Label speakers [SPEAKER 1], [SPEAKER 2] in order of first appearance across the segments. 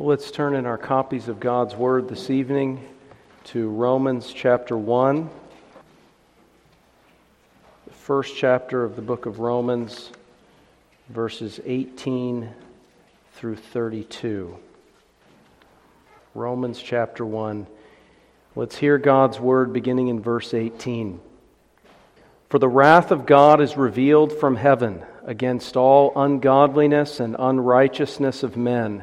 [SPEAKER 1] Let's turn in our copies of God's Word this evening to Romans chapter 1, the first chapter of the book of Romans, verses 18 through 32. Romans chapter 1. Let's hear God's Word beginning in verse 18. For the wrath of God is revealed from heaven against all ungodliness and unrighteousness of men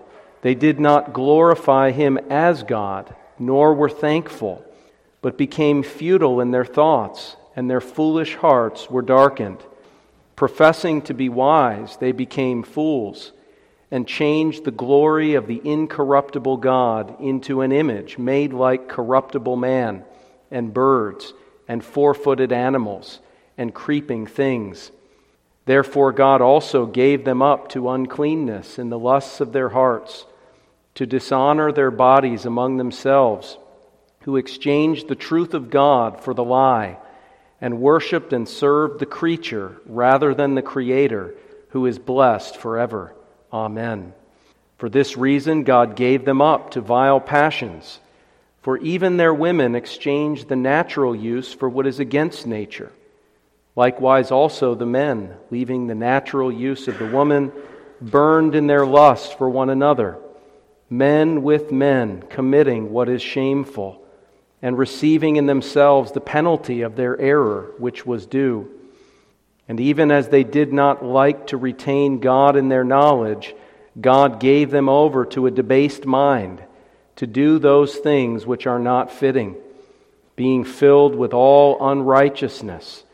[SPEAKER 1] they did not glorify him as God, nor were thankful, but became futile in their thoughts, and their foolish hearts were darkened. Professing to be wise, they became fools, and changed the glory of the incorruptible God into an image made like corruptible man, and birds, and four footed animals, and creeping things. Therefore, God also gave them up to uncleanness in the lusts of their hearts to dishonor their bodies among themselves, who exchanged the truth of God for the lie, and worshiped and served the creature rather than the Creator, who is blessed forever. Amen. For this reason, God gave them up to vile passions. For even their women exchanged the natural use for what is against nature. Likewise, also the men, leaving the natural use of the woman, burned in their lust for one another men with men committing what is shameful, and receiving in themselves the penalty of their error, which was due. And even as they did not like to retain God in their knowledge, God gave them over to a debased mind to do those things which are not fitting, being filled with all unrighteousness,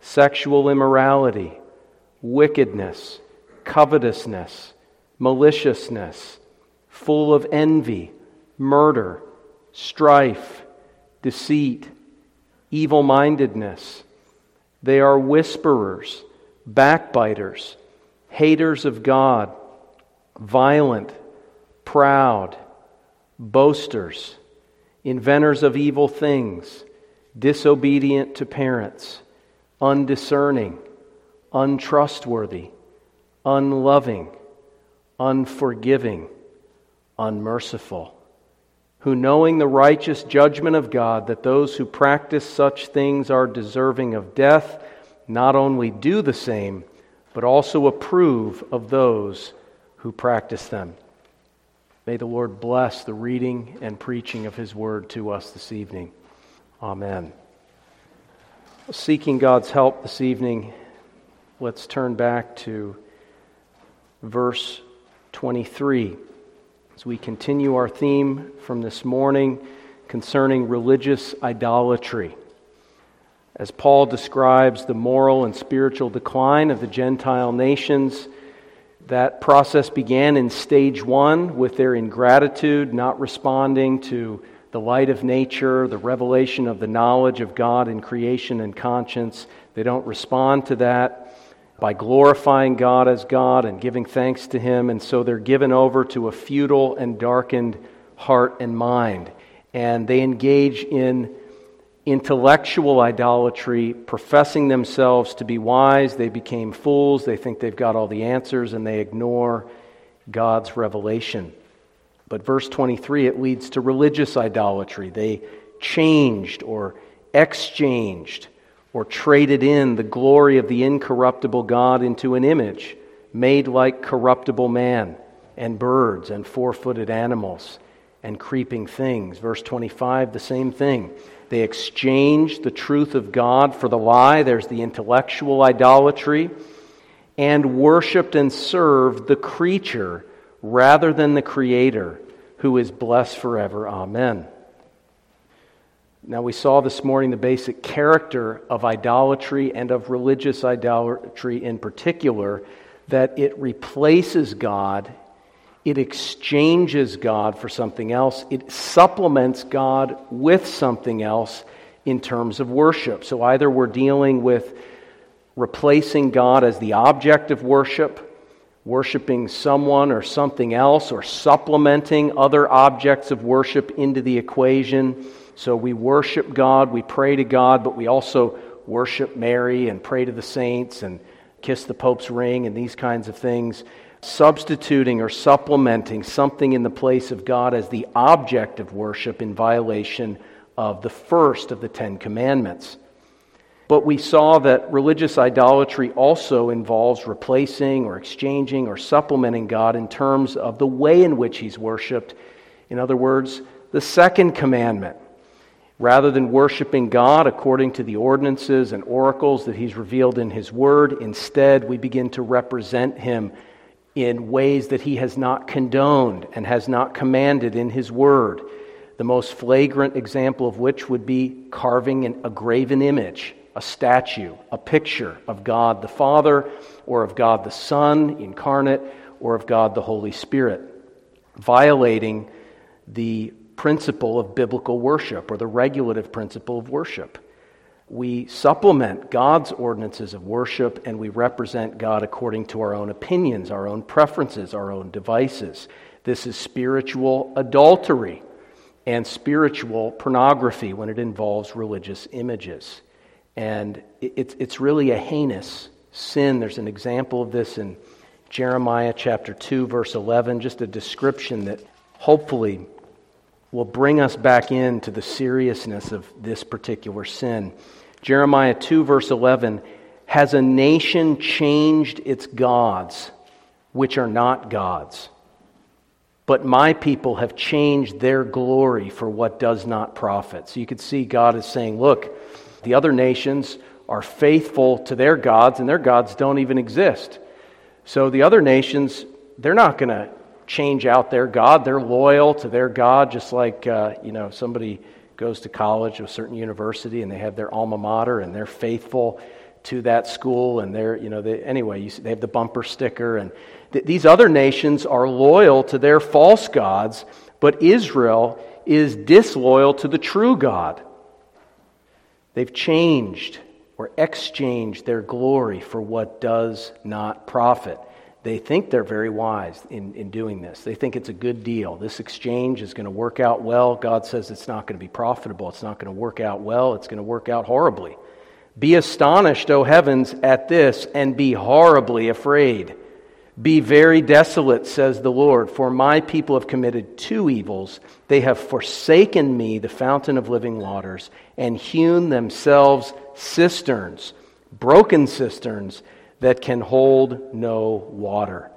[SPEAKER 1] sexual immorality, wickedness, covetousness, maliciousness full of envy, murder, strife, deceit, evil mindedness. They are whisperers, backbiters, haters of God, violent, proud, boasters, inventors of evil things, disobedient to parents, undiscerning, untrustworthy, unloving, unforgiving unmerciful, who, knowing the righteous judgment of God, that those who practice such things are deserving of death, not only do the same, but also approve of those who practice them. May the Lord bless the reading and preaching of His word to us this evening. Amen. Seeking God's help this evening, let's turn back to verse 23 as we continue our theme from this morning concerning religious idolatry. As Paul describes the moral and spiritual decline of the Gentile nations, that process began in stage one with their ingratitude, not responding to the light of nature, the revelation of the knowledge of God in creation and conscience. They don't respond to that by glorifying God as God and giving thanks to Him, and so they're given over to a futile and darkened heart and mind. And they engage in intellectual idolatry, professing themselves to be wise. They became fools. They think they've got all the answers, and they ignore God's revelation. But verse 23, it leads to religious idolatry. They changed or exchanged or traded in the glory of the incorruptible God into an image made like corruptible man and birds and four footed animals and creeping things. Verse 25, the same thing. They exchanged the truth of God for the lie. There's the intellectual idolatry. And worshiped and served the creature rather than the Creator, who is blessed forever. Amen. Now, we saw this morning the basic character of idolatry and of religious idolatry in particular, that it replaces God it exchanges God for something else, it supplements God with something else in terms of worship. So either we're dealing with replacing God as the object of worship, worshiping someone or something else, or supplementing other objects of worship into the equation. So we worship God, we pray to God, but we also worship Mary and pray to the saints and kiss the Pope's ring and these kinds of things. Substituting or supplementing something in the place of God as the object of worship in violation of the first of the Ten Commandments. But we saw that religious idolatry also involves replacing or exchanging or supplementing God in terms of the way in which He's worshiped. In other words, the second commandment. Rather than worshiping God according to the ordinances and oracles that He's revealed in His Word, instead we begin to represent Him in ways that He has not condoned and has not commanded in His Word. The most flagrant example of which would be carving a graven image a statue, a picture of God the Father, or of God the Son incarnate, or of God the Holy Spirit, violating the principle of biblical worship or the regulative principle of worship. We supplement God's ordinances of worship and we represent God according to our own opinions, our own preferences, our own devices. This is spiritual adultery and spiritual pornography when it involves religious images. And it's, it's really a heinous sin. There's an example of this in Jeremiah chapter 2, verse 11, just a description that hopefully will bring us back into the seriousness of this particular sin. Jeremiah 2, verse 11 Has a nation changed its gods, which are not gods? But my people have changed their glory for what does not profit. So you could see God is saying, Look, the other nations are faithful to their gods, and their gods don't even exist. So the other nations, they're not going to change out their God. They're loyal to their God, just like, uh, you know, somebody goes to college or a certain university and they have their alma mater and they're faithful to that school and they're, you know, they, anyway, you, they have the bumper sticker. And th- these other nations are loyal to their false gods, but Israel is disloyal to the true God. They've changed or exchanged their glory for what does not profit. They think they're very wise in, in doing this. They think it's a good deal. This exchange is going to work out well. God says it's not going to be profitable. It's not going to work out well. It's going to work out horribly. Be astonished, O heavens, at this, and be horribly afraid. Be very desolate, says the Lord, for my people have committed two evils. They have forsaken me, the fountain of living waters, and hewn themselves cisterns, broken cisterns that can hold no water.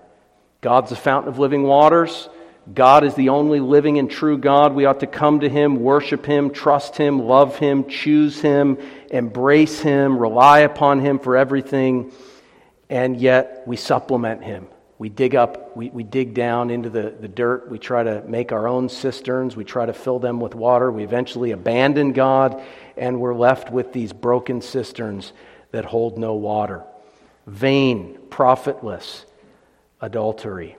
[SPEAKER 1] God's the fountain of living waters. God is the only living and true God. We ought to come to Him, worship Him, trust Him, love Him, choose Him, embrace Him, rely upon Him for everything and yet we supplement him. We dig up, we, we dig down into the, the dirt. We try to make our own cisterns. We try to fill them with water. We eventually abandon God, and we're left with these broken cisterns that hold no water. Vain, profitless adultery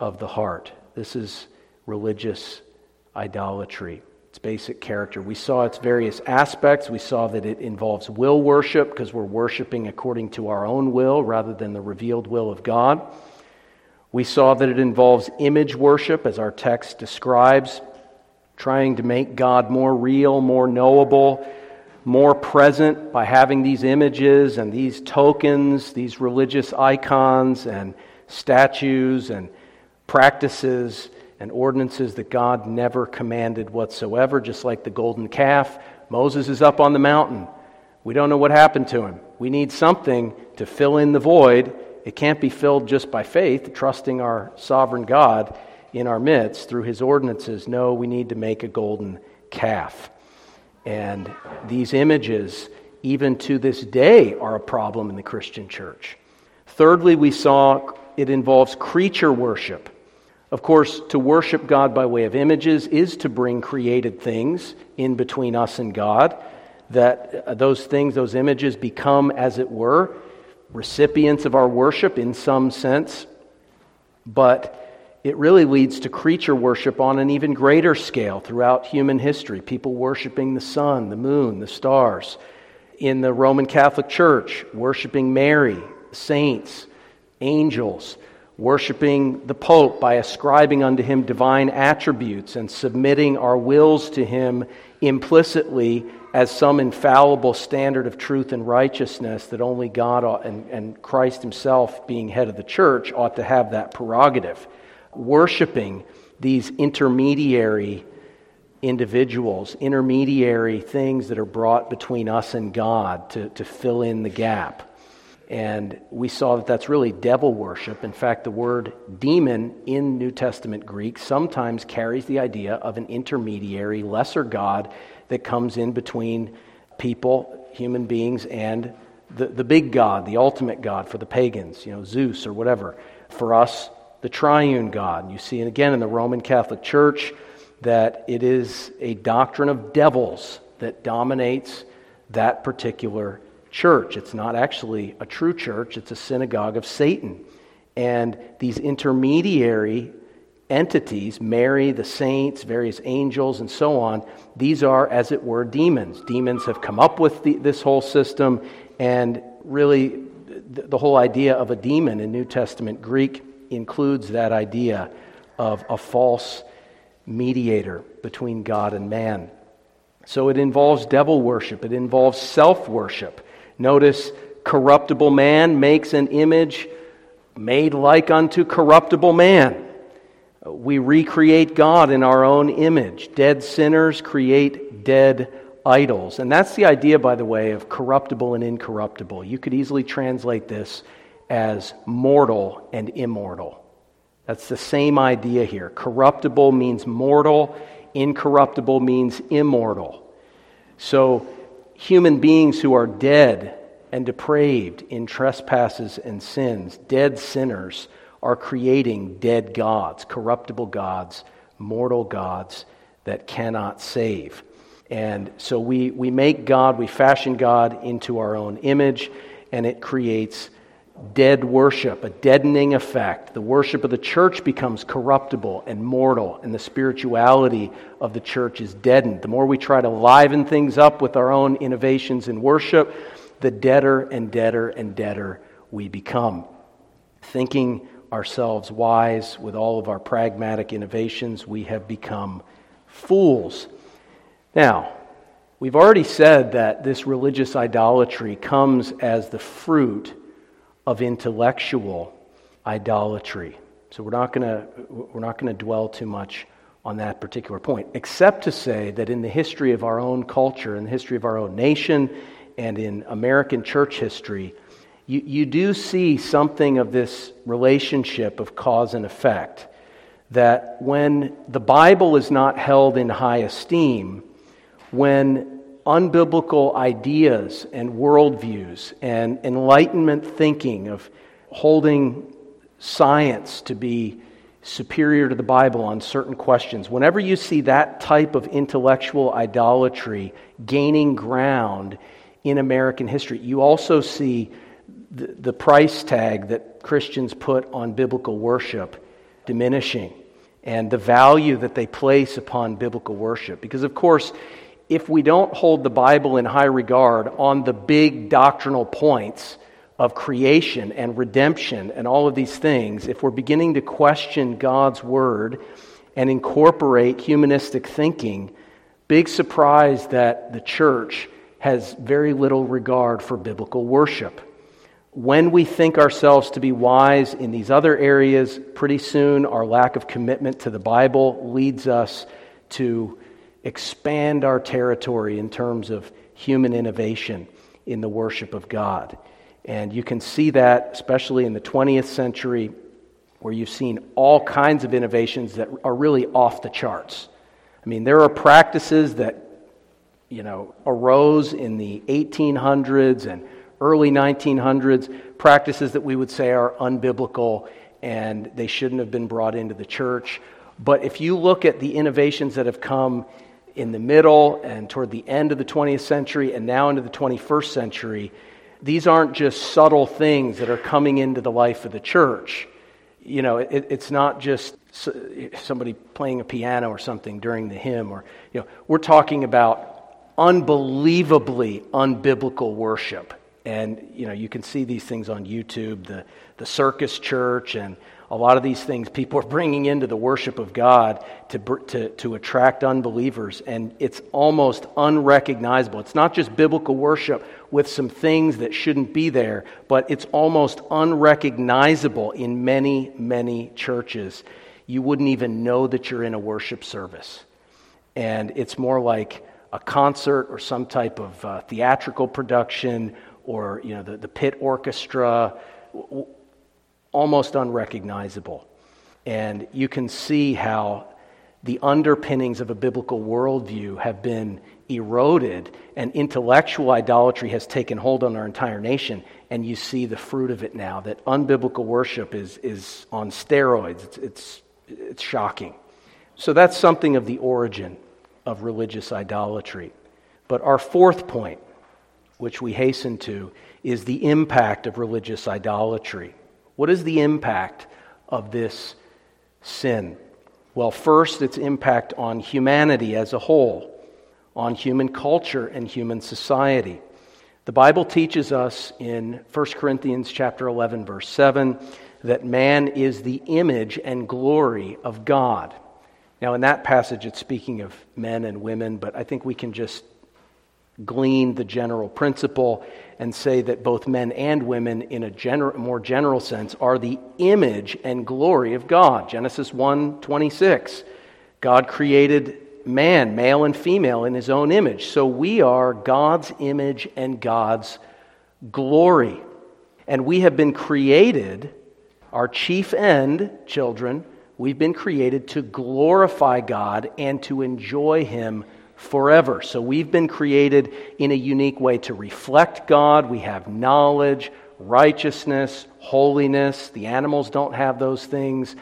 [SPEAKER 1] of the heart. This is religious idolatry its basic character. We saw its various aspects. We saw that it involves will worship because we're worshiping according to our own will rather than the revealed will of God. We saw that it involves image worship, as our text describes, trying to make God more real, more knowable, more present by having these images and these tokens, these religious icons and statues and practices and ordinances that God never commanded whatsoever, just like the golden calf. Moses is up on the mountain. We don't know what happened to him. We need something to fill in the void. It can't be filled just by faith, trusting our sovereign God in our midst through his ordinances. No, we need to make a golden calf. And these images, even to this day, are a problem in the Christian church. Thirdly, we saw it involves creature worship. Of course, to worship God by way of images is to bring created things in between us and God, that uh, those things, those images, become, as it were, recipients of our worship in some sense. But it really leads to creature worship on an even greater scale throughout human history. People worshiping the sun, the moon, the stars. In the Roman Catholic Church, worshiping Mary, saints, angels, worshiping the Pope by ascribing unto him divine attributes and submitting our wills to him implicitly as some infallible standard of truth and righteousness that only God ought, and, and Christ himself, being head of the church, ought to have that prerogative. Worshiping these intermediary individuals, intermediary things that are brought between us and God to, to fill in the gap. And we saw that that's really devil worship. In fact, the word demon in New Testament Greek sometimes carries the idea of an intermediary, lesser God that comes in between people, human beings, and the, the big God, the ultimate God for the pagans, you know, Zeus or whatever. For us, the triune God. You see it again in the Roman Catholic Church that it is a doctrine of devils that dominates that particular church. It's not actually a true church, it's a synagogue of Satan. And these intermediary entities, Mary, the saints, various angels, and so on, these are, as it were, demons. Demons have come up with the, this whole system, and really, the, the whole idea of a demon in New Testament Greek includes that idea of a false mediator between God and man. So it involves devil worship, it involves self worship. Notice, corruptible man makes an image made like unto corruptible man. We recreate God in our own image. Dead sinners create dead idols. And that's the idea, by the way, of corruptible and incorruptible. You could easily translate this as mortal and immortal. That's the same idea here. Corruptible means mortal, incorruptible means immortal. So, human beings who are dead and depraved in trespasses and sins, dead sinners, are creating dead gods, corruptible gods, mortal gods that cannot save. And so we, we make God, we fashion God into our own image, and it creates dead worship, a deadening effect. The worship of the church becomes corruptible and mortal, and the spirituality of the church is deadened. The more we try to liven things up with our own innovations in worship, the deader and deader and deader we become. Thinking ourselves wise with all of our pragmatic innovations, we have become fools. Now, we've already said that this religious idolatry comes as the fruit of intellectual idolatry. So we're not going to we're not going to dwell too much on that particular point, except to say that in the history of our own culture, in the history of our own nation, and in American church history, you, you do see something of this relationship of cause and effect. That when the Bible is not held in high esteem, when unbiblical ideas and worldviews and enlightenment thinking of holding science to be superior to the Bible on certain questions, whenever you see that type of intellectual idolatry gaining ground in American history, you also see the, the price tag that Christians put on biblical worship diminishing and the value that they place upon biblical worship. Because, of course, if we don't hold the Bible in high regard on the big doctrinal points of creation and redemption and all of these things, if we're beginning to question God's word and incorporate humanistic thinking, big surprise that the church has very little regard for biblical worship. When we think ourselves to be wise in these other areas, pretty soon our lack of commitment to the Bible leads us to expand our territory in terms of human innovation in the worship of God. And you can see that, especially in the 20th century, where you've seen all kinds of innovations that are really off the charts. I mean, there are practices that, you know, arose in the 1800s and early 1900s, practices that we would say are unbiblical and they shouldn't have been brought into the church. But if you look at the innovations that have come in the middle and toward the end of the 20th century and now into the 21st century, these aren't just subtle things that are coming into the life of the church. You know, it, it's not just somebody playing a piano or something during the hymn, or you know, we're talking about unbelievably unbiblical worship. And you know, you can see these things on YouTube, the the circus church, and a lot of these things people are bringing into the worship of God to, to, to attract unbelievers, and it's almost unrecognizable. It's not just biblical worship with some things that shouldn't be there, but it's almost unrecognizable in many, many churches. You wouldn't even know that you're in a worship service. And it's more like a concert or some type of uh, theatrical production or you know the, the pit orchestra almost unrecognizable. And you can see how the underpinnings of a biblical worldview have been eroded and intellectual idolatry has taken hold on our entire nation. And you see the fruit of it now that unbiblical worship is, is on steroids. It's, it's, it's shocking. So that's something of the origin of religious idolatry. But our fourth point, which we hasten to, is the impact of religious idolatry. What is the impact of this sin? Well, first, its impact on humanity as a whole, on human culture and human society. The Bible teaches us in 1 Corinthians chapter 11 verse 7 that man is the image and glory of God. Now in that passage it's speaking of men and women, but I think we can just glean the general principle and say that both men and women, in a gener- more general sense, are the image and glory of God. Genesis 1 26. God created man, male and female, in his own image. So we are God's image and God's glory. And we have been created, our chief end, children, we've been created to glorify God and to enjoy Him forever. So we've been created in a unique way to reflect God. We have knowledge, righteousness, holiness. The animals don't have those things.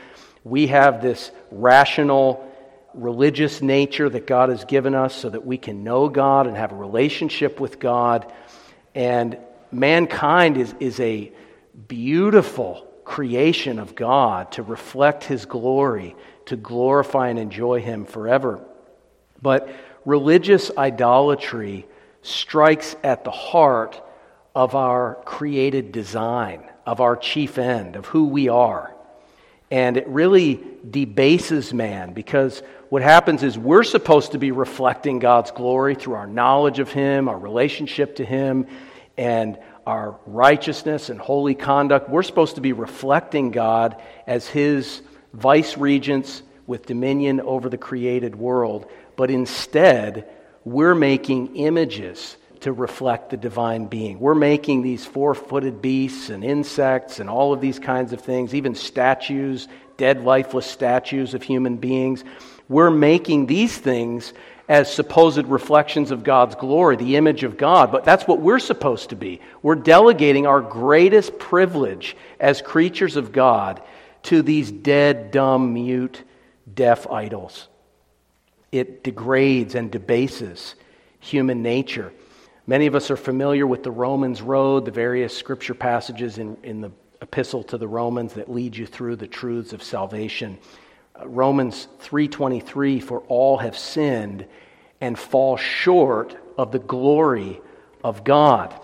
[SPEAKER 1] We have this rational, religious nature that God has given us so that we can know God and have a relationship with God. And mankind is, is a beautiful creation of God to reflect His glory, to glorify and enjoy Him forever. But religious idolatry strikes at the heart of our created design, of our chief end, of who we are. And it really debases man because what happens is we're supposed to be reflecting God's glory through our knowledge of Him, our relationship to Him, and our righteousness and holy conduct. We're supposed to be reflecting God as His vice regents with dominion over the created world but instead, we're making images to reflect the divine being. We're making these four footed beasts and insects and all of these kinds of things, even statues, dead, lifeless statues of human beings. We're making these things as supposed reflections of God's glory, the image of God. But that's what we're supposed to be. We're delegating our greatest privilege as creatures of God to these dead, dumb, mute, deaf idols it degrades and debases human nature. Many of us are familiar with the Romans Road, the various scripture passages in, in the epistle to the Romans that lead you through the truths of salvation. Uh, Romans 3:23 for all have sinned and fall short of the glory of God.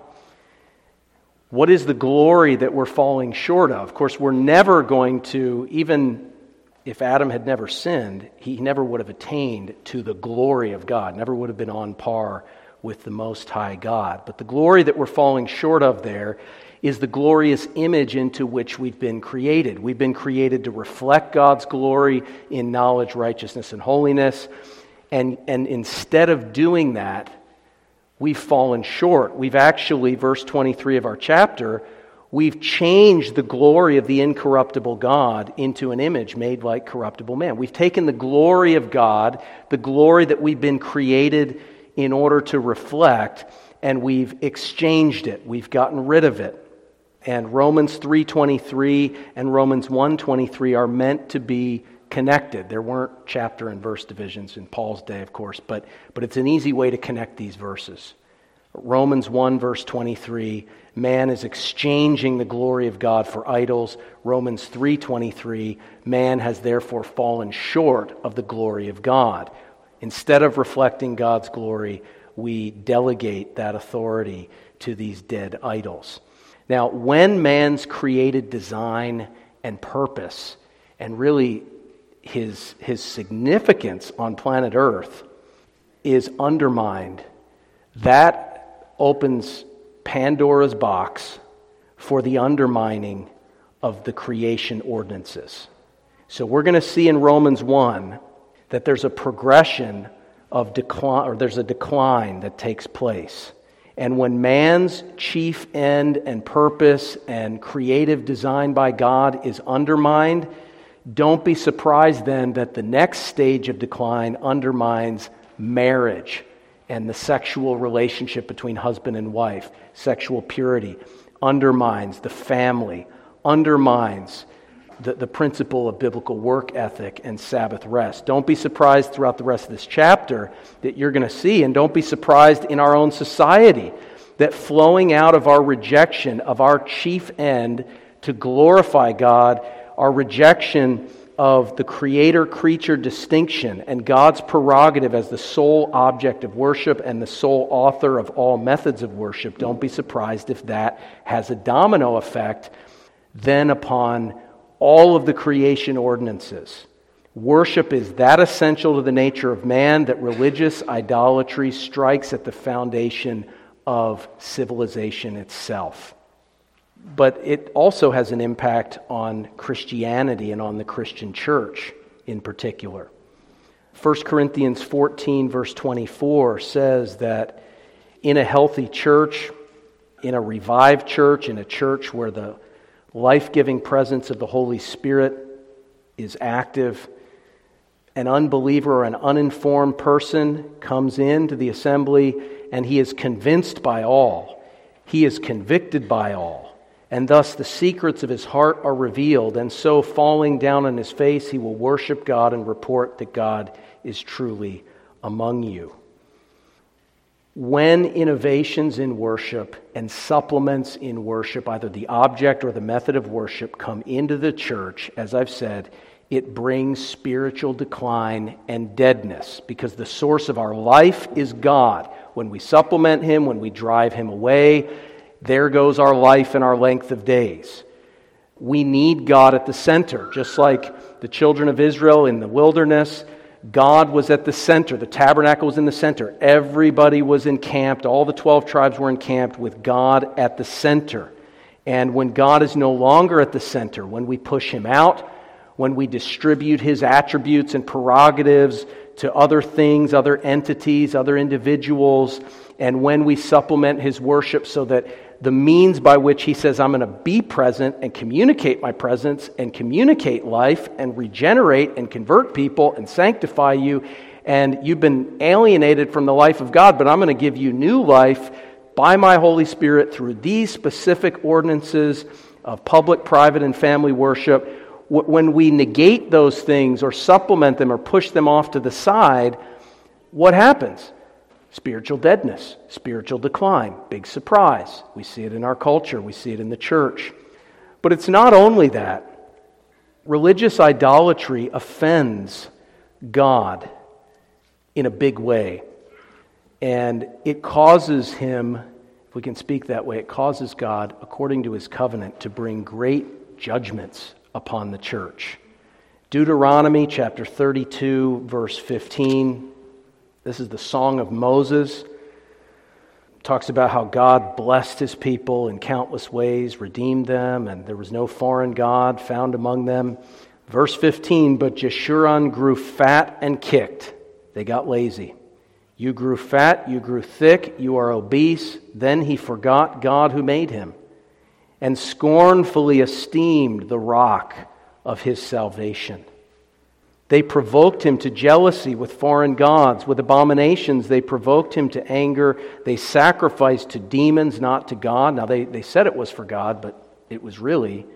[SPEAKER 1] What is the glory that we're falling short of? Of course, we're never going to even if Adam had never sinned, he never would have attained to the glory of God, never would have been on par with the Most High God. But the glory that we're falling short of there is the glorious image into which we've been created. We've been created to reflect God's glory in knowledge, righteousness, and holiness. And, and instead of doing that, we've fallen short. We've actually, verse 23 of our chapter, We've changed the glory of the incorruptible God into an image made like corruptible man. We've taken the glory of God, the glory that we've been created in order to reflect, and we've exchanged it. We've gotten rid of it. And Romans 3:23 and Romans 1:23 are meant to be connected. There weren't chapter and verse divisions in Paul's day, of course, but, but it's an easy way to connect these verses. Romans 1, verse 23, man is exchanging the glory of God for idols. Romans 3:23, man has therefore fallen short of the glory of God. Instead of reflecting God's glory, we delegate that authority to these dead idols. Now, when man's created design and purpose, and really his, his significance on planet Earth, is undermined, that opens Pandora's box for the undermining of the creation ordinances. So we're going to see in Romans 1 that there's a progression of decline, or there's a decline that takes place. And when man's chief end and purpose and creative design by God is undermined, don't be surprised then that the next stage of decline undermines marriage and the sexual relationship between husband and wife, sexual purity, undermines the family, undermines the, the principle of biblical work ethic and Sabbath rest. Don't be surprised throughout the rest of this chapter that you're going to see, and don't be surprised in our own society that flowing out of our rejection of our chief end to glorify God, our rejection of the creator creature distinction and God's prerogative as the sole object of worship and the sole author of all methods of worship, don't be surprised if that has a domino effect then upon all of the creation ordinances. Worship is that essential to the nature of man that religious idolatry strikes at the foundation of civilization itself. But it also has an impact on Christianity and on the Christian church in particular. 1 Corinthians 14, verse 24 says that in a healthy church, in a revived church, in a church where the life giving presence of the Holy Spirit is active. An unbeliever or an uninformed person comes into the assembly and he is convinced by all. He is convicted by all. And thus the secrets of his heart are revealed. And so, falling down on his face, he will worship God and report that God is truly among you when innovations in worship and supplements in worship, either the object or the method of worship, come into the church, as I've said, it brings spiritual decline and deadness because the source of our life is God. When we supplement Him, when we drive Him away, there goes our life and our length of days. We need God at the center, just like the children of Israel in the wilderness God was at the center. The tabernacle was in the center. Everybody was encamped. All the 12 tribes were encamped with God at the center. And when God is no longer at the center, when we push him out, when we distribute his attributes and prerogatives to other things, other entities, other individuals, and when we supplement his worship so that the means by which he says, I'm going to be present and communicate my presence and communicate life and regenerate and convert people and sanctify you. And you've been alienated from the life of God, but I'm going to give you new life by my Holy Spirit through these specific ordinances of public, private, and family worship. When we negate those things or supplement them or push them off to the side, what happens? Spiritual deadness, spiritual decline, big surprise. We see it in our culture, we see it in the church. But it's not only that. Religious idolatry offends God in a big way. And it causes him, if we can speak that way, it causes God, according to his covenant, to bring great judgments upon the church. Deuteronomy chapter 32, verse 15 this is the Song of Moses. It talks about how God blessed his people in countless ways, redeemed them, and there was no foreign God found among them. Verse 15 But Jeshurun grew fat and kicked. They got lazy. You grew fat, you grew thick, you are obese. Then he forgot God who made him and scornfully esteemed the rock of his salvation. They provoked him to jealousy with foreign gods. With abominations, they provoked him to anger. They sacrificed to demons, not to God. Now, they, they said it was for God, but it was really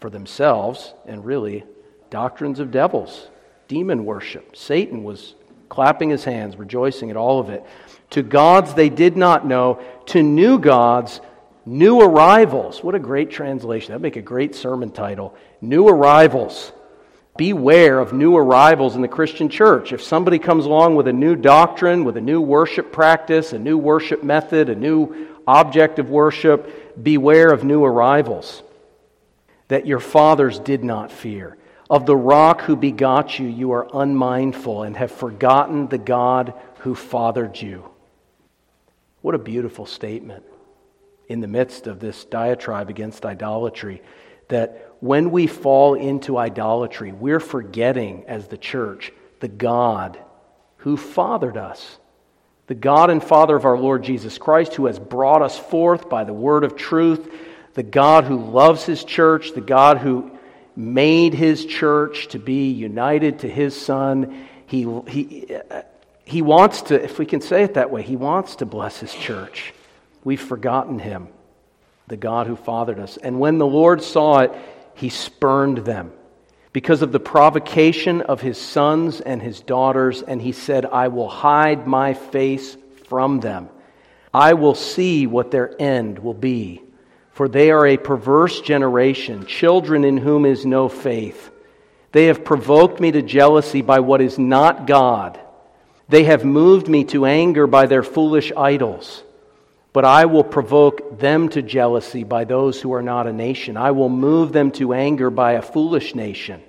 [SPEAKER 1] for themselves and really doctrines of devils, demon worship. Satan was clapping his hands, rejoicing at all of it. To gods they did not know, to new gods, new arrivals. What a great translation. That'd make a great sermon title. New arrivals. Beware of new arrivals in the Christian church. If somebody comes along with a new doctrine, with a new worship practice, a new worship method, a new object of worship, beware of new arrivals that your fathers did not fear. Of the rock who begot you, you are unmindful and have forgotten the God who fathered you. What a beautiful statement in the midst of this diatribe against idolatry that when we fall into idolatry, we're forgetting as the church the God who fathered us. The God and Father of our Lord Jesus Christ, who has brought us forth by the word of truth, the God who loves his church, the God who made his church to be united to his Son. He, he, he wants to, if we can say it that way, he wants to bless his church. We've forgotten him, the God who fathered us. And when the Lord saw it, he spurned them because of the provocation of his sons and his daughters, and he said, I will hide my face from them. I will see what their end will be. For they are a perverse generation, children in whom is no faith. They have provoked me to jealousy by what is not God. They have moved me to anger by their foolish idols. But I will provoke them to jealousy by those who are not a nation. I will move them to anger by a foolish nation.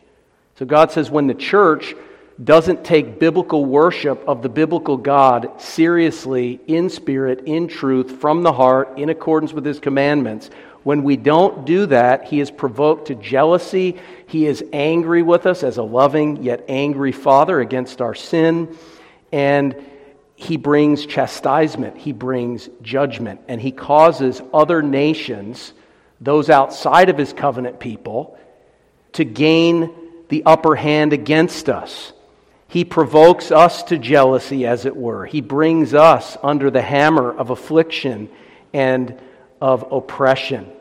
[SPEAKER 1] So God says when the church doesn't take biblical worship of the biblical God seriously, in spirit, in truth, from the heart, in accordance with his commandments, when we don't do that, he is provoked to jealousy. He is angry with us as a loving yet angry father against our sin. And he brings chastisement, he brings judgment, and he causes other nations, those outside of his covenant people, to gain the upper hand against us. He provokes us to jealousy, as it were. He brings us under the hammer of affliction and of oppression.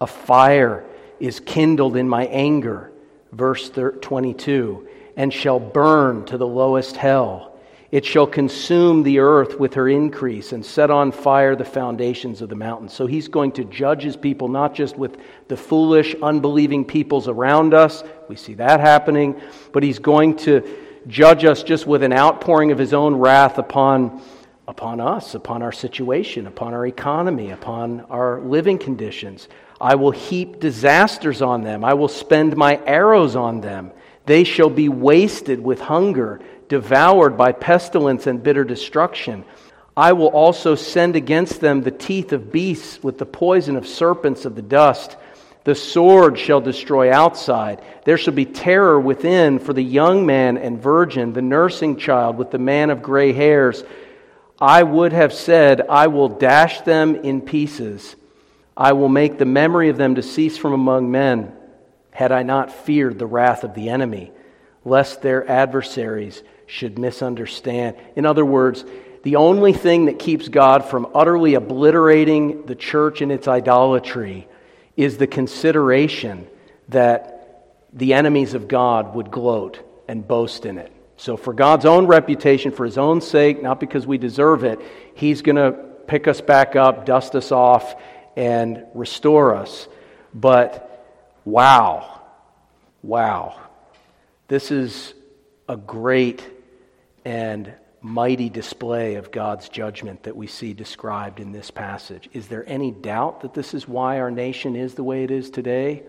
[SPEAKER 1] A fire is kindled in my anger, verse 22, and shall burn to the lowest hell. It shall consume the earth with her increase and set on fire the foundations of the mountains. So he's going to judge his people not just with the foolish, unbelieving peoples around us. We see that happening. But he's going to judge us just with an outpouring of his own wrath upon, upon us, upon our situation, upon our economy, upon our living conditions. I will heap disasters on them. I will spend my arrows on them. They shall be wasted with hunger devoured by pestilence and bitter destruction. I will also send against them the teeth of beasts with the poison of serpents of the dust. The sword shall destroy outside. There shall be terror within for the young man and virgin, the nursing child with the man of gray hairs. I would have said, I will dash them in pieces. I will make the memory of them to cease from among men, had I not feared the wrath of the enemy, lest their adversaries should misunderstand. In other words, the only thing that keeps God from utterly obliterating the church and its idolatry is the consideration that the enemies of God would gloat and boast in it. So, for God's own reputation, for His own sake, not because we deserve it, He's going to pick us back up, dust us off, and restore us. But wow, wow. This is a great and mighty display of God's judgment that we see described in this passage. Is there any doubt that this is why our nation is the way it is today?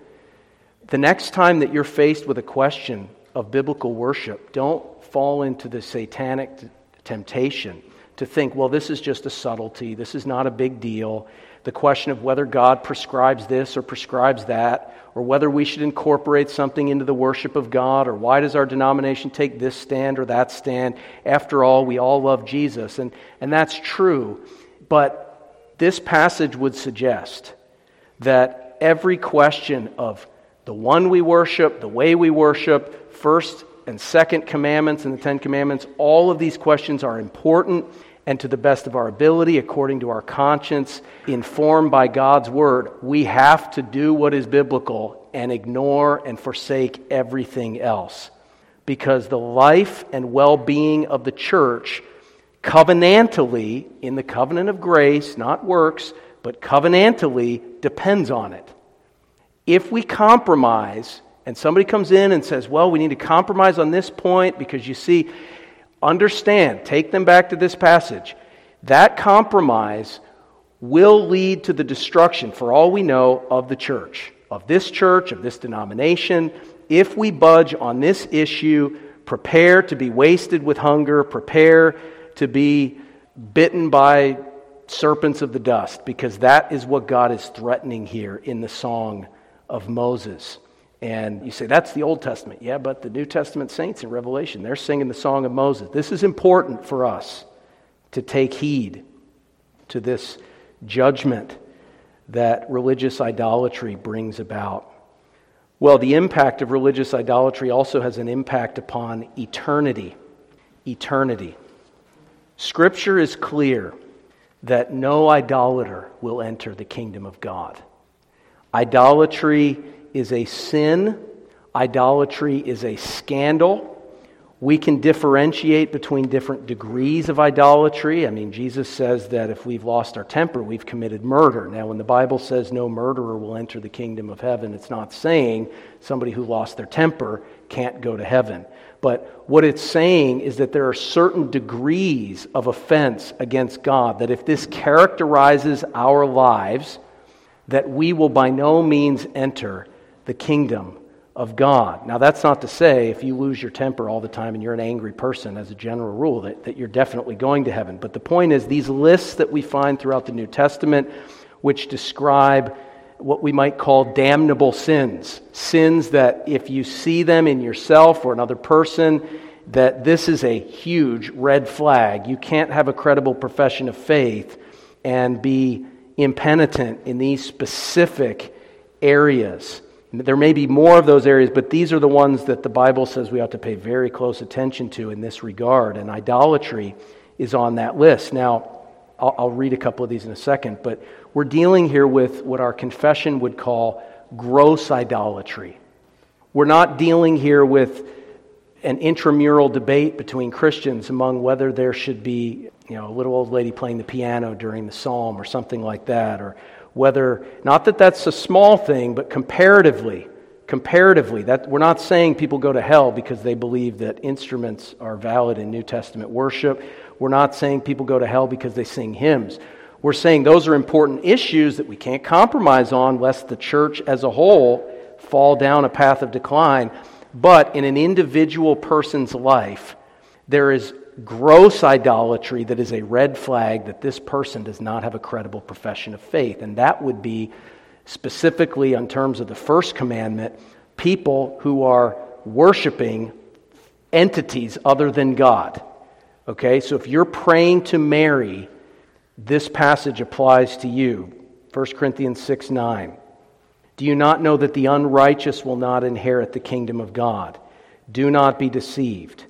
[SPEAKER 1] The next time that you're faced with a question of biblical worship, don't fall into the satanic t- temptation to think, well, this is just a subtlety, this is not a big deal. The question of whether God prescribes this or prescribes that, or whether we should incorporate something into the worship of God, or why does our denomination take this stand or that stand? After all, we all love Jesus, and, and that's true. But this passage would suggest that every question of the one we worship, the way we worship, first and second commandments and the Ten Commandments, all of these questions are important and to the best of our ability, according to our conscience, informed by God's word, we have to do what is biblical and ignore and forsake everything else. because the life and well being of the church covenantally, in the covenant of grace, not works, but covenantally depends on it. If we compromise, and somebody comes in and says, Well, we need to compromise on this point because you see, understand, take them back to this passage. That compromise will lead to the destruction, for all we know, of the church, of this church, of this denomination. If we budge on this issue, prepare to be wasted with hunger, prepare to be bitten by serpents of the dust, because that is what God is threatening here in the song of Moses. And you say, that's the Old Testament. Yeah, but the New Testament saints in Revelation, they're singing the song of Moses. This is important for us to take heed to this judgment that religious idolatry brings about. Well, the impact of religious idolatry also has an impact upon eternity. Eternity. Scripture is clear that no idolater will enter the kingdom of God. Idolatry is a sin, idolatry is a scandal. We can differentiate between different degrees of idolatry. I mean, Jesus says that if we've lost our temper, we've committed murder. Now, when the Bible says no murderer will enter the kingdom of heaven, it's not saying somebody who lost their temper can't go to heaven. But what it's saying is that there are certain degrees of offense against God, that if this characterizes our lives, that we will by no means enter the kingdom of God. Now, that's not to say if you lose your temper all the time and you're an angry person, as a general rule, that, that you're definitely going to heaven. But the point is, these lists that we find throughout the New Testament, which describe what we might call damnable sins, sins that if you see them in yourself or another person, that this is a huge red flag. You can't have a credible profession of faith and be impenitent in these specific areas. There may be more of those areas, but these are the ones that the Bible says we ought to pay very close attention to in this regard. And idolatry is on that list. Now, I'll, I'll, read a couple of these in a second, but we're dealing here with what our confession would call gross idolatry. We're not dealing here with an intramural debate between Christians among whether there should be, you know, a little old lady playing the piano during the psalm or something like that, or whether, not that that's a small thing, but comparatively, comparatively, that we're not saying people go to hell because they believe that instruments are valid in New Testament worship. We're not saying people go to hell because they sing hymns. We're saying those are important issues that we can't compromise on lest the church as a whole fall down a path of decline. But in an individual person's life, there is gross idolatry that is a red flag that this person does not have a credible profession of faith. And that would be specifically, in terms of the first commandment, people who are worshiping entities other than God. Okay, so if you're praying to Mary, this passage applies to you. 1 Corinthians 6 9. Do you not know that the unrighteous will not inherit the kingdom of God? Do not be deceived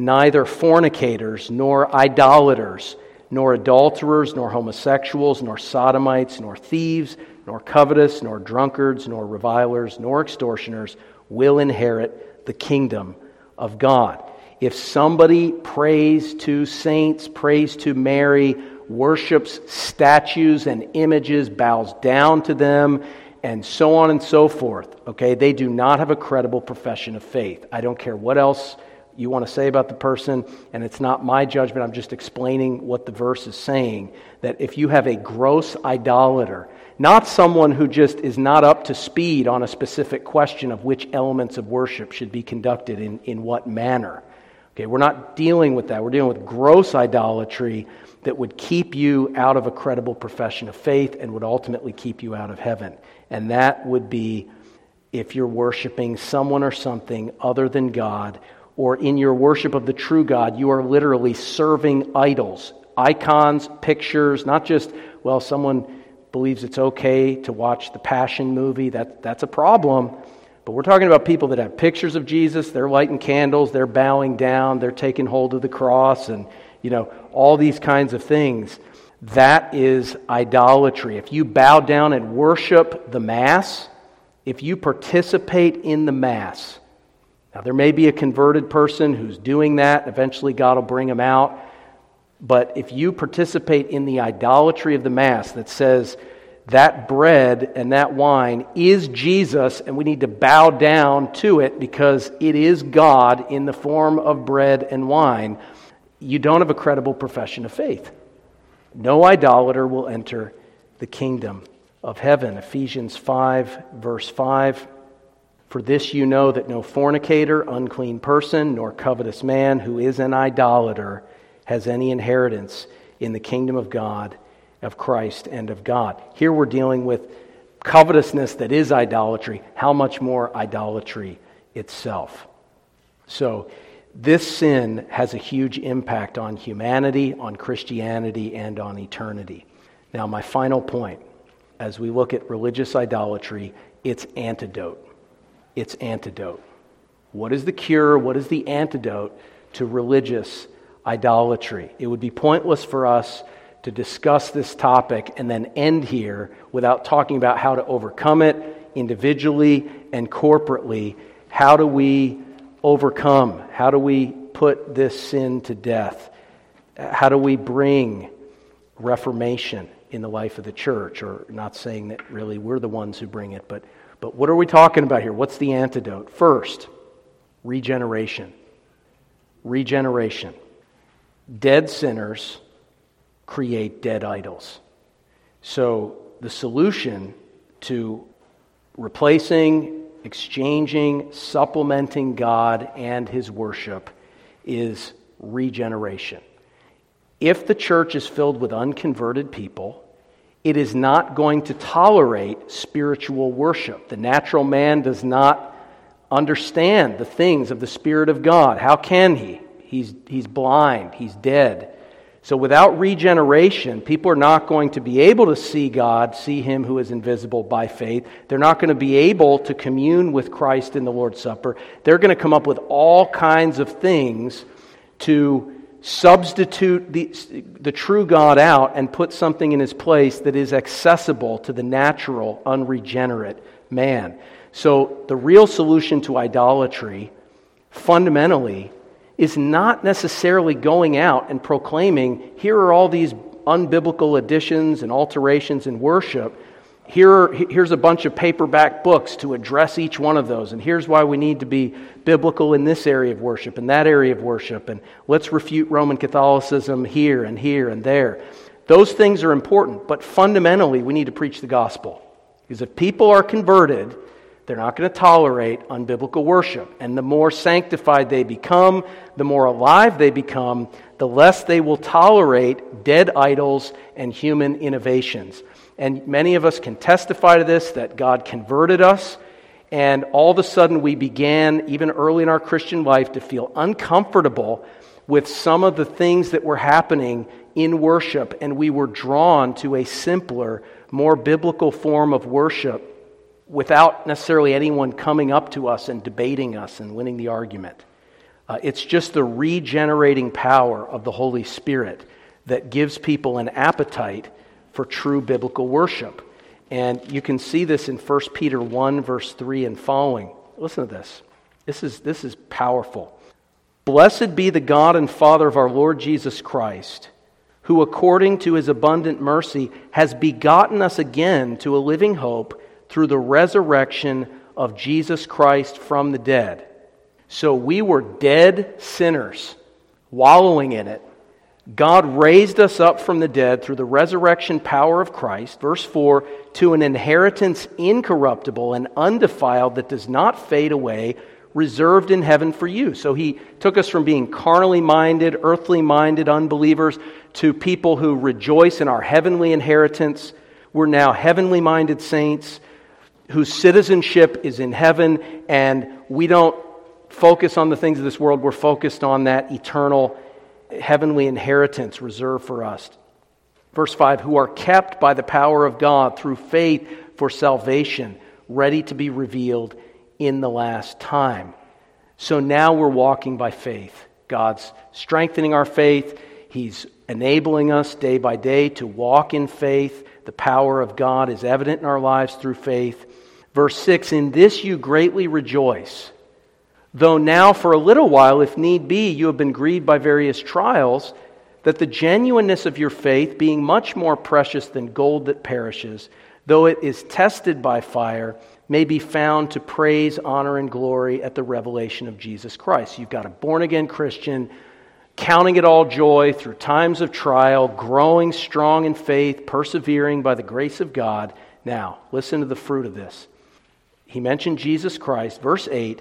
[SPEAKER 1] neither fornicators, nor idolaters, nor adulterers, nor homosexuals, nor sodomites, nor thieves, nor covetous, nor drunkards, nor revilers, nor extortioners will inherit the kingdom of God. If somebody prays to saints, prays to Mary, worships statues and images, bows down to them, and so on and so forth, okay, they do not have a credible profession of faith. I don't care what else you want to say about the person, and it's not my judgment. I'm just explaining what the verse is saying. That if you have a gross idolater, not someone who just is not up to speed on a specific question of which elements of worship should be conducted in, in what manner. Okay, we're not dealing with that. We're dealing with gross idolatry that would keep you out of a credible profession of faith and would ultimately keep you out of heaven. And that would be if you're worshiping someone or something other than God or in your worship of the true God, you are literally serving idols, icons, pictures, not just, well, someone believes it's okay to watch the Passion movie. That, that's a problem. But we're talking about people that have pictures of Jesus, they're lighting candles, they're bowing down, they're taking hold of the cross, and, you know, all these kinds of things. That is idolatry. If you bow down and worship the Mass, if you participate in the Mass, Now, there may be a converted person who's doing that. Eventually, God will bring him out. But if you participate in the idolatry of the Mass that says that bread and that wine is Jesus, and we need to bow down to it because it is God in the form of bread and wine, you don't have a credible profession of faith. No idolater will enter the kingdom of heaven. Ephesians 5, verse 5. For this you know that no fornicator, unclean person, nor covetous man who is an idolater has any inheritance in the kingdom of God, of Christ, and of God. Here we're dealing with covetousness that is idolatry. How much more idolatry itself? So, this sin has a huge impact on humanity, on Christianity, and on eternity. Now, my final point as we look at religious idolatry, it's antidote. It's antidote. What is the cure? What is the antidote to religious idolatry? It would be pointless for us to discuss this topic and then end here without talking about how to overcome it individually and corporately. How do we overcome? How do we put this sin to death? How do we bring reformation in the life of the church? Or not saying that really we're the ones who bring it, but, but what are we talking about here? What's the antidote? First, regeneration. Regeneration. Dead sinners create dead idols. So the solution to replacing exchanging, supplementing God and his worship is regeneration. If the church is filled with unconverted people, it is not going to tolerate spiritual worship. The natural man does not understand the things of the Spirit of God. How can he? He's, he's blind, he's dead. So, without regeneration, people are not going to be able to see God, see Him who is invisible by faith. They're not going to be able to commune with Christ in the Lord's Supper. They're going to come up with all kinds of things to substitute the, the true God out and put something in His place that is accessible to the natural, unregenerate man. So, the real solution to idolatry fundamentally is not necessarily going out and proclaiming, here are all these unbiblical additions and alterations in worship. Here here's a bunch of paperback books to address each one of those. And here's why we need to be biblical in this area of worship and that area of worship. And let's refute Roman Catholicism here and here and there. Those things are important, but fundamentally, we need to preach the gospel. Because if people are converted, they're not going to tolerate unbiblical worship. And the more sanctified they become, the more alive they become, the less they will tolerate dead idols and human innovations. And many of us can testify to this that God converted us, and all of a sudden we began, even early in our Christian life, to feel uncomfortable with some of the things that were happening in worship, and we were drawn to a simpler, more biblical form of worship without necessarily anyone coming up to us and debating us and winning the argument. Uh, it's just the regenerating power of the Holy Spirit that gives people an appetite for true biblical worship. And you can see this in 1 Peter 1, verse 3 and following. Listen to this. This is, this is powerful. Blessed be the God and Father of our Lord Jesus Christ, who according to his abundant mercy has begotten us again to a living hope through the resurrection of Jesus Christ from the dead. So we were dead sinners, wallowing in it. God raised us up from the dead through the resurrection power of Christ, verse 4, to an inheritance incorruptible and undefiled that does not fade away, reserved in heaven for you. So he took us from being carnally minded, earthly minded unbelievers to people who rejoice in our heavenly inheritance. We're now heavenly minded saints whose citizenship is in heaven, and we don't focus on the things of this world. We're focused on that eternal heavenly inheritance reserved for us. Verse 5 Who are kept by the power of God through faith for salvation, ready to be revealed in the last time. So now we're walking by faith. God's strengthening our faith, He's enabling us day by day to walk in faith. The power of God is evident in our lives through faith. Verse 6 In this you greatly rejoice, Though now, for a little while, if need be, you have been grieved by various trials, that the genuineness of your faith, being much more precious than gold that perishes, though it is tested by fire, may be found to praise, honor, and glory at the revelation of Jesus Christ. You've got a born again Christian counting it all joy through times of trial, growing strong in faith, persevering by the grace of God. Now, listen to the fruit of this. He mentioned Jesus Christ, verse 8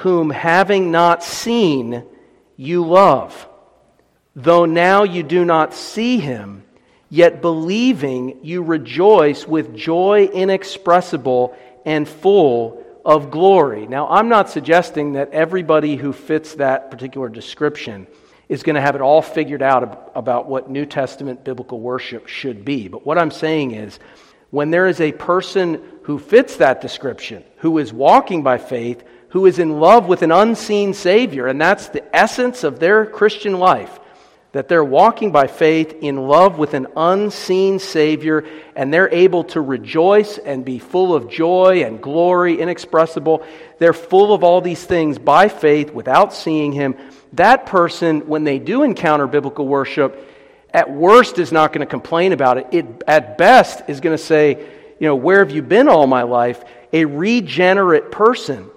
[SPEAKER 1] whom having not seen, you love. Though now you do not see him, yet believing you rejoice with joy inexpressible and full of glory. Now, I'm not suggesting that everybody who fits that particular description is going to have it all figured out about what New Testament biblical worship should be. But what I'm saying is, when there is a person who fits that description, who is walking by faith, who is in love with an unseen Savior. And that's the essence of their Christian life. That they're walking by faith in love with an unseen Savior, and they're able to rejoice and be full of joy and glory, inexpressible. They're full of all these things by faith without seeing Him. That person, when they do encounter biblical worship, at worst is not going to complain about it. It, at best, is going to say, you know, where have you been all my life? A regenerate person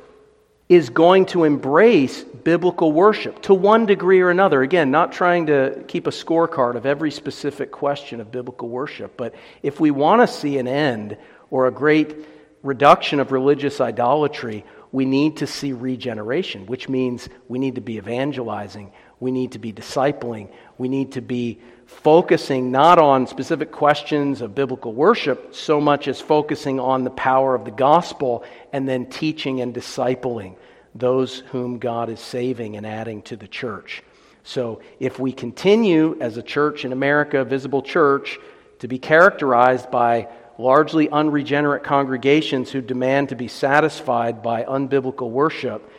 [SPEAKER 1] is going to embrace biblical worship to one degree or another. Again, not trying to keep a scorecard of every specific question of biblical worship, but if we want to see an end or a great reduction of religious idolatry, we need to see regeneration, which means we need to be evangelizing, we need to be discipling, we need to be focusing not on specific questions of biblical worship so much as focusing on the power of the gospel and then teaching and discipling those whom God is saving and adding to the church. So, if we continue as a church in America, a visible church, to be characterized by largely unregenerate congregations who demand to be satisfied by unbiblical worship,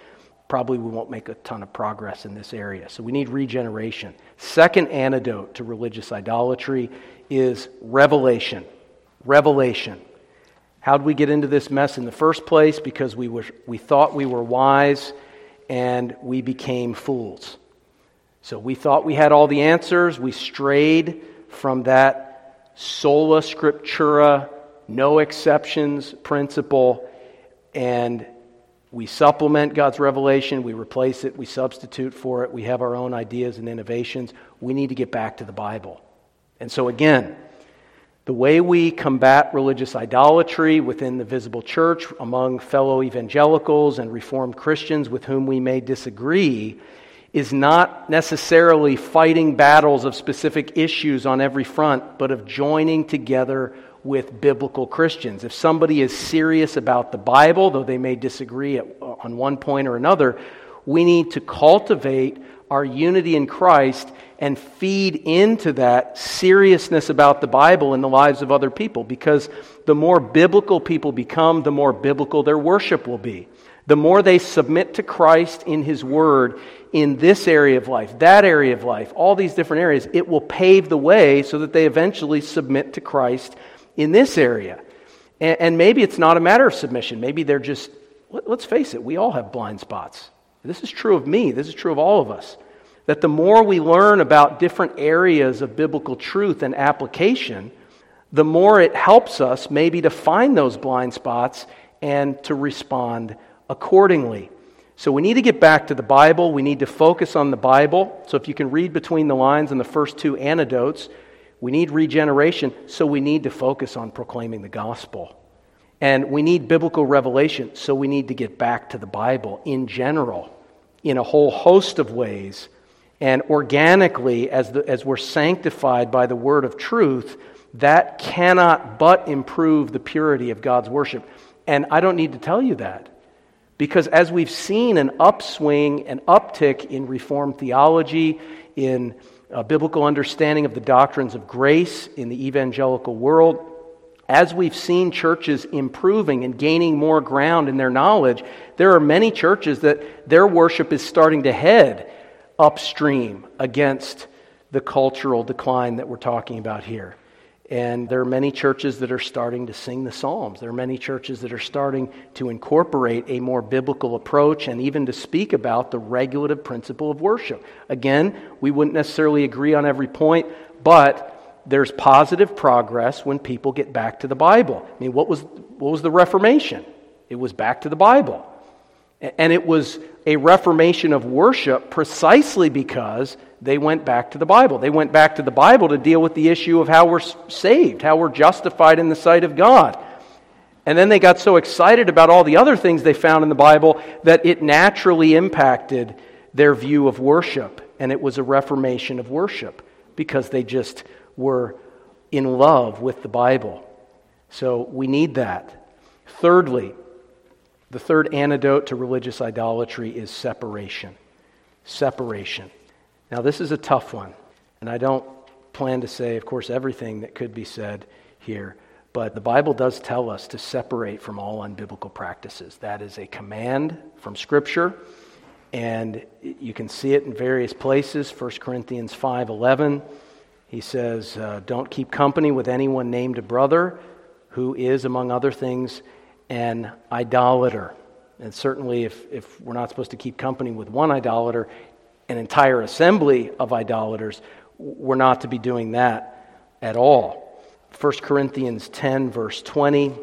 [SPEAKER 1] probably we won't make a ton of progress in this area. So we need regeneration. Second antidote to religious idolatry is revelation. Revelation. How did we get into this mess in the first place? Because we, were, we thought we were wise and we became fools. So we thought we had all the answers. We strayed from that sola scriptura, no exceptions principle, and we supplement God's revelation, we replace it, we substitute for it, we have our own ideas and innovations. We need to get back to the Bible. And so, again, the way we combat religious idolatry within the visible church among fellow evangelicals and Reformed Christians with whom we may disagree is not necessarily fighting battles of specific issues on every front, but of joining together with biblical Christians. If somebody is serious about the Bible, though they may disagree at, on one point or another, we need to cultivate our unity in Christ and feed into that seriousness about the Bible in the lives of other people because the more biblical people become, the more biblical their worship will be. The more they submit to Christ in His Word in this area of life, that area of life, all these different areas, it will pave the way so that they eventually submit to Christ in this area. And, and maybe it's not a matter of submission. Maybe they're just, let, let's face it, we all have blind spots. This is true of me, this is true of all of us. That the more we learn about different areas of biblical truth and application, the more it helps us maybe to find those blind spots and to respond accordingly. So we need to get back to the Bible. We need to focus on the Bible. So if you can read between the lines in the first two antidotes, we need regeneration, so we need to focus on proclaiming the gospel. And we need biblical revelation, so we need to get back to the Bible in general, in a whole host of ways. And organically, as, the, as we're sanctified by the word of truth, that cannot but improve the purity of God's worship. And I don't need to tell you that. Because as we've seen an upswing, an uptick in Reformed theology, in a biblical understanding of the doctrines of grace in the evangelical world, as we've seen churches improving and gaining more ground in their knowledge, there are many churches that their worship is starting to head upstream against the cultural decline that we're talking about here. And there are many churches that are starting to sing the Psalms. There are many churches that are starting to incorporate a more biblical approach and even to speak about the regulative principle of worship. Again, we wouldn't necessarily agree on every point, but there's positive progress when people get back to the Bible. I mean, what was, what was the Reformation? It was back to the Bible. And it was a reformation of worship precisely because they went back to the Bible. They went back to the Bible to deal with the issue of how we're saved, how we're justified in the sight of God. And then they got so excited about all the other things they found in the Bible that it naturally impacted their view of worship. And it was a reformation of worship because they just were in love with the Bible. So we need that. Thirdly, the third antidote to religious idolatry is separation. Separation. Now, this is a tough one, and I don't plan to say, of course, everything that could be said here, but the Bible does tell us to separate from all unbiblical practices. That is a command from Scripture, and you can see it in various places. 1 Corinthians 5:11 he says, uh, Don't keep company with anyone named a brother who is, among other things, an idolater. And certainly, if, if we're not supposed to keep company with one idolater, an entire assembly of idolaters, we're not to be doing that at all. 1 Corinthians 10, verse 20,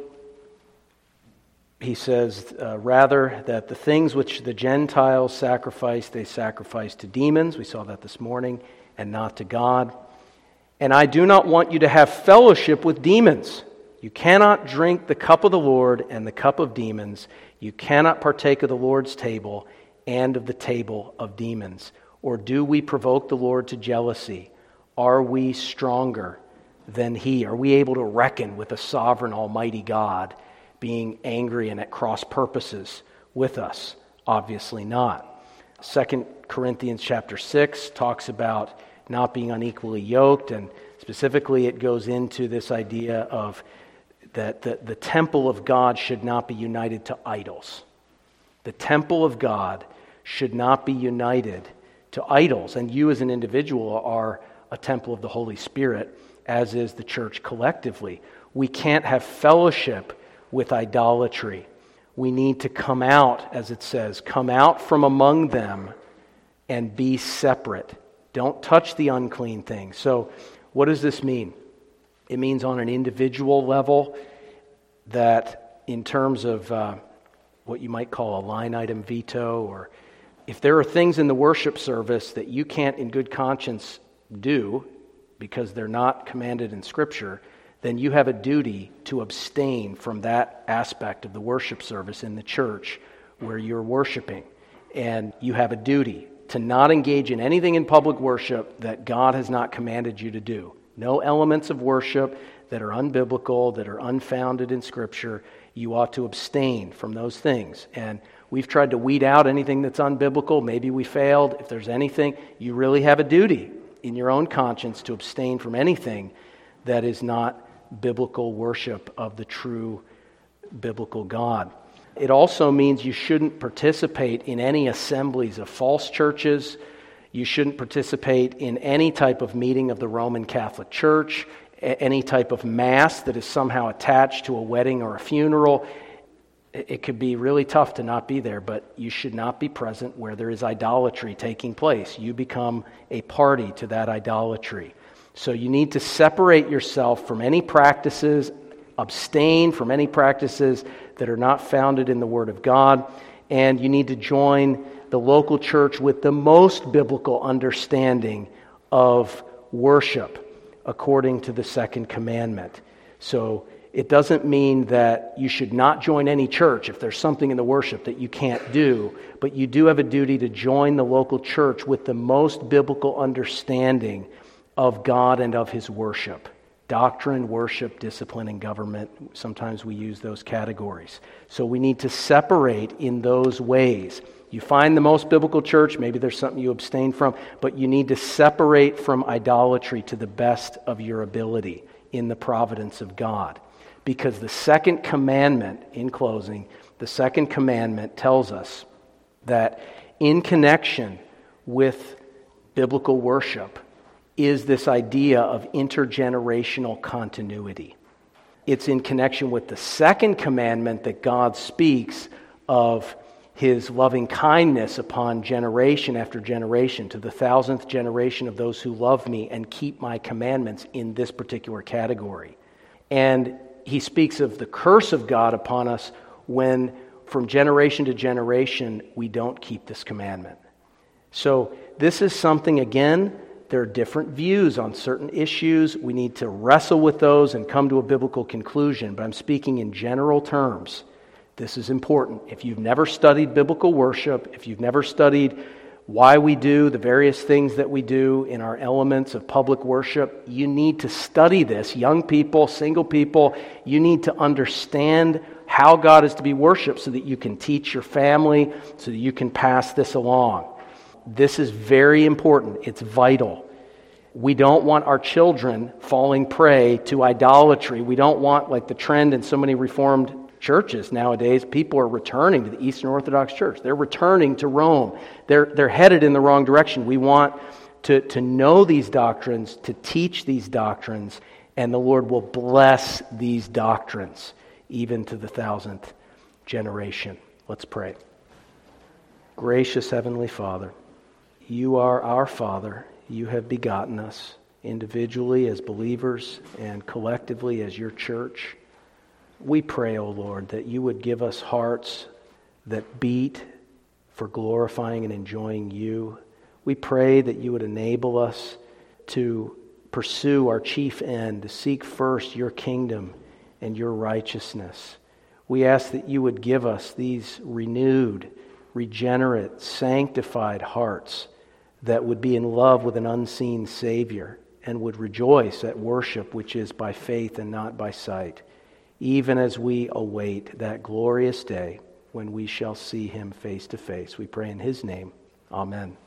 [SPEAKER 1] he says, uh, Rather, that the things which the Gentiles sacrifice, they sacrifice to demons. We saw that this morning, and not to God. And I do not want you to have fellowship with demons. You cannot drink the cup of the Lord and the cup of demons. You cannot partake of the Lord's table and of the table of demons. Or do we provoke the Lord to jealousy? Are we stronger than He? Are we able to reckon with a sovereign, almighty God being angry and at cross purposes with us? Obviously not. 2 Corinthians chapter 6 talks about not being unequally yoked. And specifically, it goes into this idea of that the, the temple of God should not be united to idols. The temple of God should not be united to idols. And you, as an individual, are a temple of the Holy Spirit, as is the church collectively. We can't have fellowship with idolatry. We need to come out, as it says, come out from among them and be separate. Don't touch the unclean thing. So, what does this mean? It means on an individual level that, in terms of uh, what you might call a line item veto, or if there are things in the worship service that you can't, in good conscience, do because they're not commanded in Scripture, then you have a duty to abstain from that aspect of the worship service in the church where you're worshiping. And you have a duty to not engage in anything in public worship that God has not commanded you to do. No elements of worship that are unbiblical, that are unfounded in Scripture. You ought to abstain from those things. And we've tried to weed out anything that's unbiblical. Maybe we failed. If there's anything, you really have a duty in your own conscience to abstain from anything that is not biblical worship of the true biblical God. It also means you shouldn't participate in any assemblies of false churches. You shouldn't participate in any type of meeting of the Roman Catholic Church, any type of mass that is somehow attached to a wedding or a funeral. It could be really tough to not be there, but you should not be present where there is idolatry taking place. You become a party to that idolatry. So you need to separate yourself from any practices, abstain from any practices that are not founded in the Word of God, and you need to join the local church with the most biblical understanding of worship according to the second commandment. So it doesn't mean that you should not join any church if there's something in the worship that you can't do, but you do have a duty to join the local church with the most biblical understanding of God and of His worship doctrine, worship, discipline, and government. Sometimes we use those categories. So we need to separate in those ways. You find the most biblical church, maybe there's something you abstain from, but you need to separate from idolatry to the best of your ability in the providence of God. Because the second commandment, in closing, the second commandment tells us that in connection with biblical worship, is this idea of intergenerational continuity. It's in connection with the second commandment that God speaks of his loving kindness upon generation after generation to the thousandth generation of those who love me and keep my commandments in this particular category. And he speaks of the curse of God upon us when from generation to generation we don't keep this commandment. So, this is something, again, there are different views on certain issues. We need to wrestle with those and come to a biblical conclusion, but I'm speaking in general terms. This is important. If you've never studied biblical worship, if you've never studied why we do the various things that we do in our elements of public worship, you need to study this. Young people, single people, you need to understand how God is to be worshiped so that you can teach your family, so that you can pass this along. This is very important, it's vital. We don't want our children falling prey to idolatry. We don't want, like the trend in so many Reformed churches nowadays, people are returning to the Eastern Orthodox Church. They're returning to Rome. They're, they're headed in the wrong direction. We want to, to know these doctrines, to teach these doctrines, and the Lord will bless these doctrines even to the thousandth generation. Let's pray. Gracious Heavenly Father, you are our Father. You have begotten us individually as believers and collectively as your church. We pray, O oh Lord, that you would give us hearts that beat for glorifying and enjoying you. We pray that you would enable us to pursue our chief end, to seek first your kingdom and your righteousness. We ask that you would give us these renewed, regenerate, sanctified hearts that would be in love with an unseen Savior and would rejoice at worship which is by faith and not by sight, even as we await that glorious day when we shall see him face to face. We pray in his name. Amen.